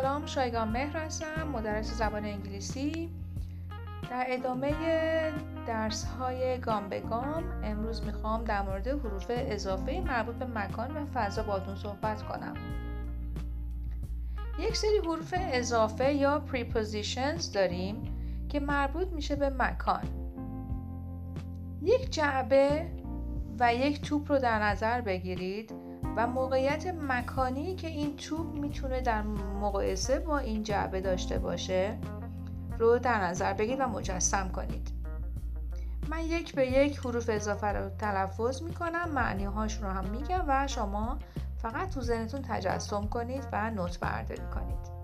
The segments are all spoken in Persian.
سلام شایگان مهر هستم مدرس زبان انگلیسی. در ادامه درس های گام به گام امروز می‌خوام در مورد حروف اضافه مربوط به مکان و فضا باتون صحبت کنم. یک سری حروف اضافه یا prepositions داریم که مربوط میشه به مکان. یک جعبه و یک توپ رو در نظر بگیرید. و موقعیت مکانی که این توپ می‌تونه در مقایسه با این جعبه داشته باشه رو در نظر بگیرید و مجسم کنید. من یک به یک حروف اضافه رو تلفظ می‌کنم معنی هاش رو هم میگم و شما فقط تو ذهنتون تجسم کنید و نوت برداری کنید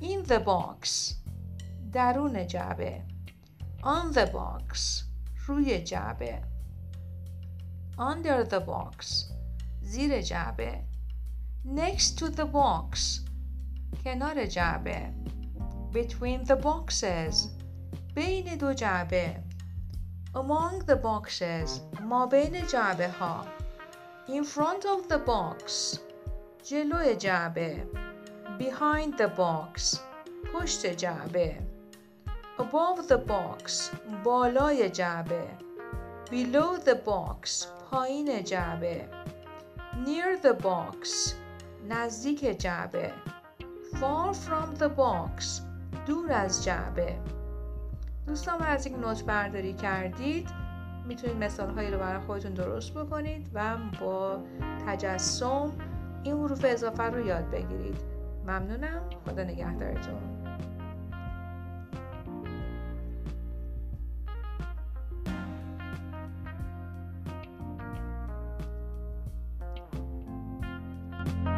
In the box درون جعبه. On the box روی جعبه. Under the box زیر جعبه Next to the box کنار جعبه Between the boxes بین دو جعبه Among the boxes ما بین جعبه ها In front of the box جلو جعبه Behind the box پشت جعبه Above the box بالای جعبه Below the box پایین جعبه Near the box. نزدیک جعبه. Far from the box. دور از جعبه. دوستان از یک نوت برداری کردید می‌تونید مثال هایی رو برای خودتون درست بکنید و با تجسم این حروف اضافه رو یاد بگیرید. ممنونم. خدا نگهدارتون. Bye.